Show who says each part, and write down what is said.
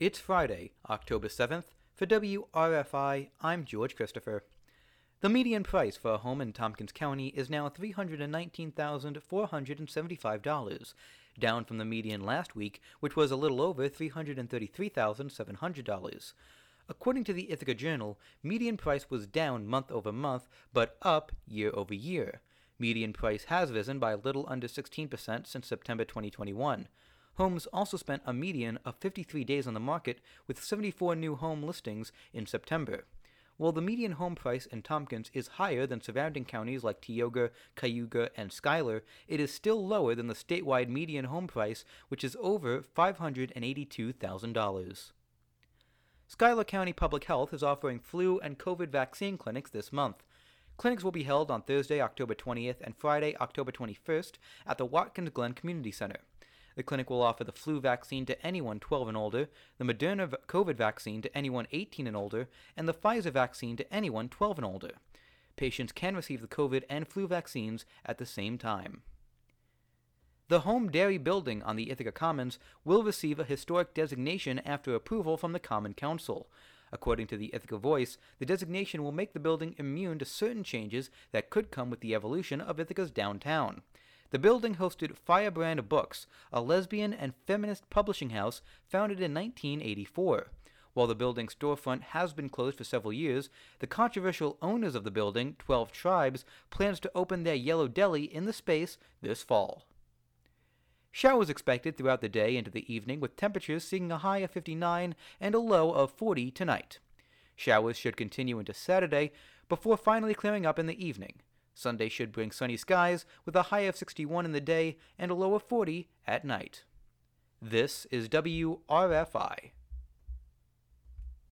Speaker 1: It's Friday, October 7th. For WRFI, I'm George Christopher. The median price for a home in Tompkins County is now $319,475, down from the median last week, which was a little over $333,700. According to the Ithaca Journal, median price was down month over month, but up year over year. Median price has risen by a little under 16% since September 2021. Homes also spent a median of 53 days on the market, with 74 new home listings in September. While the median home price in Tompkins is higher than surrounding counties like Tioga, Cayuga, and Schuyler, it is still lower than the statewide median home price, which is over $582,000. Schuyler County Public Health is offering flu and COVID vaccine clinics this month. Clinics will be held on Thursday, October 20th and Friday, October 21st at the Watkins Glen Community Center. The clinic will offer the flu vaccine to anyone 12 and older, the Moderna COVID vaccine to anyone 18 and older, and the Pfizer vaccine to anyone 12 and older. Patients can receive the COVID and flu vaccines at the same time. The Home Dairy building on the Ithaca Commons will receive a historic designation after approval from the Common Council. According to the Ithaca Voice, the designation will make the building immune to certain changes that could come with the evolution of Ithaca's downtown. The building hosted Firebrand Books, a lesbian and feminist publishing house founded in 1984. While the building's storefront has been closed for several years, the controversial owners of the building, 12 Tribes, plans to open their Yellow Deli in the space this fall. Showers expected throughout the day into the evening, with temperatures seeing a high of 59 and a low of 40 tonight. Showers should continue into Saturday before finally clearing up in the evening. Sunday should bring sunny skies with a high of 61 in the day and a low of 40 at night. This is WRFI.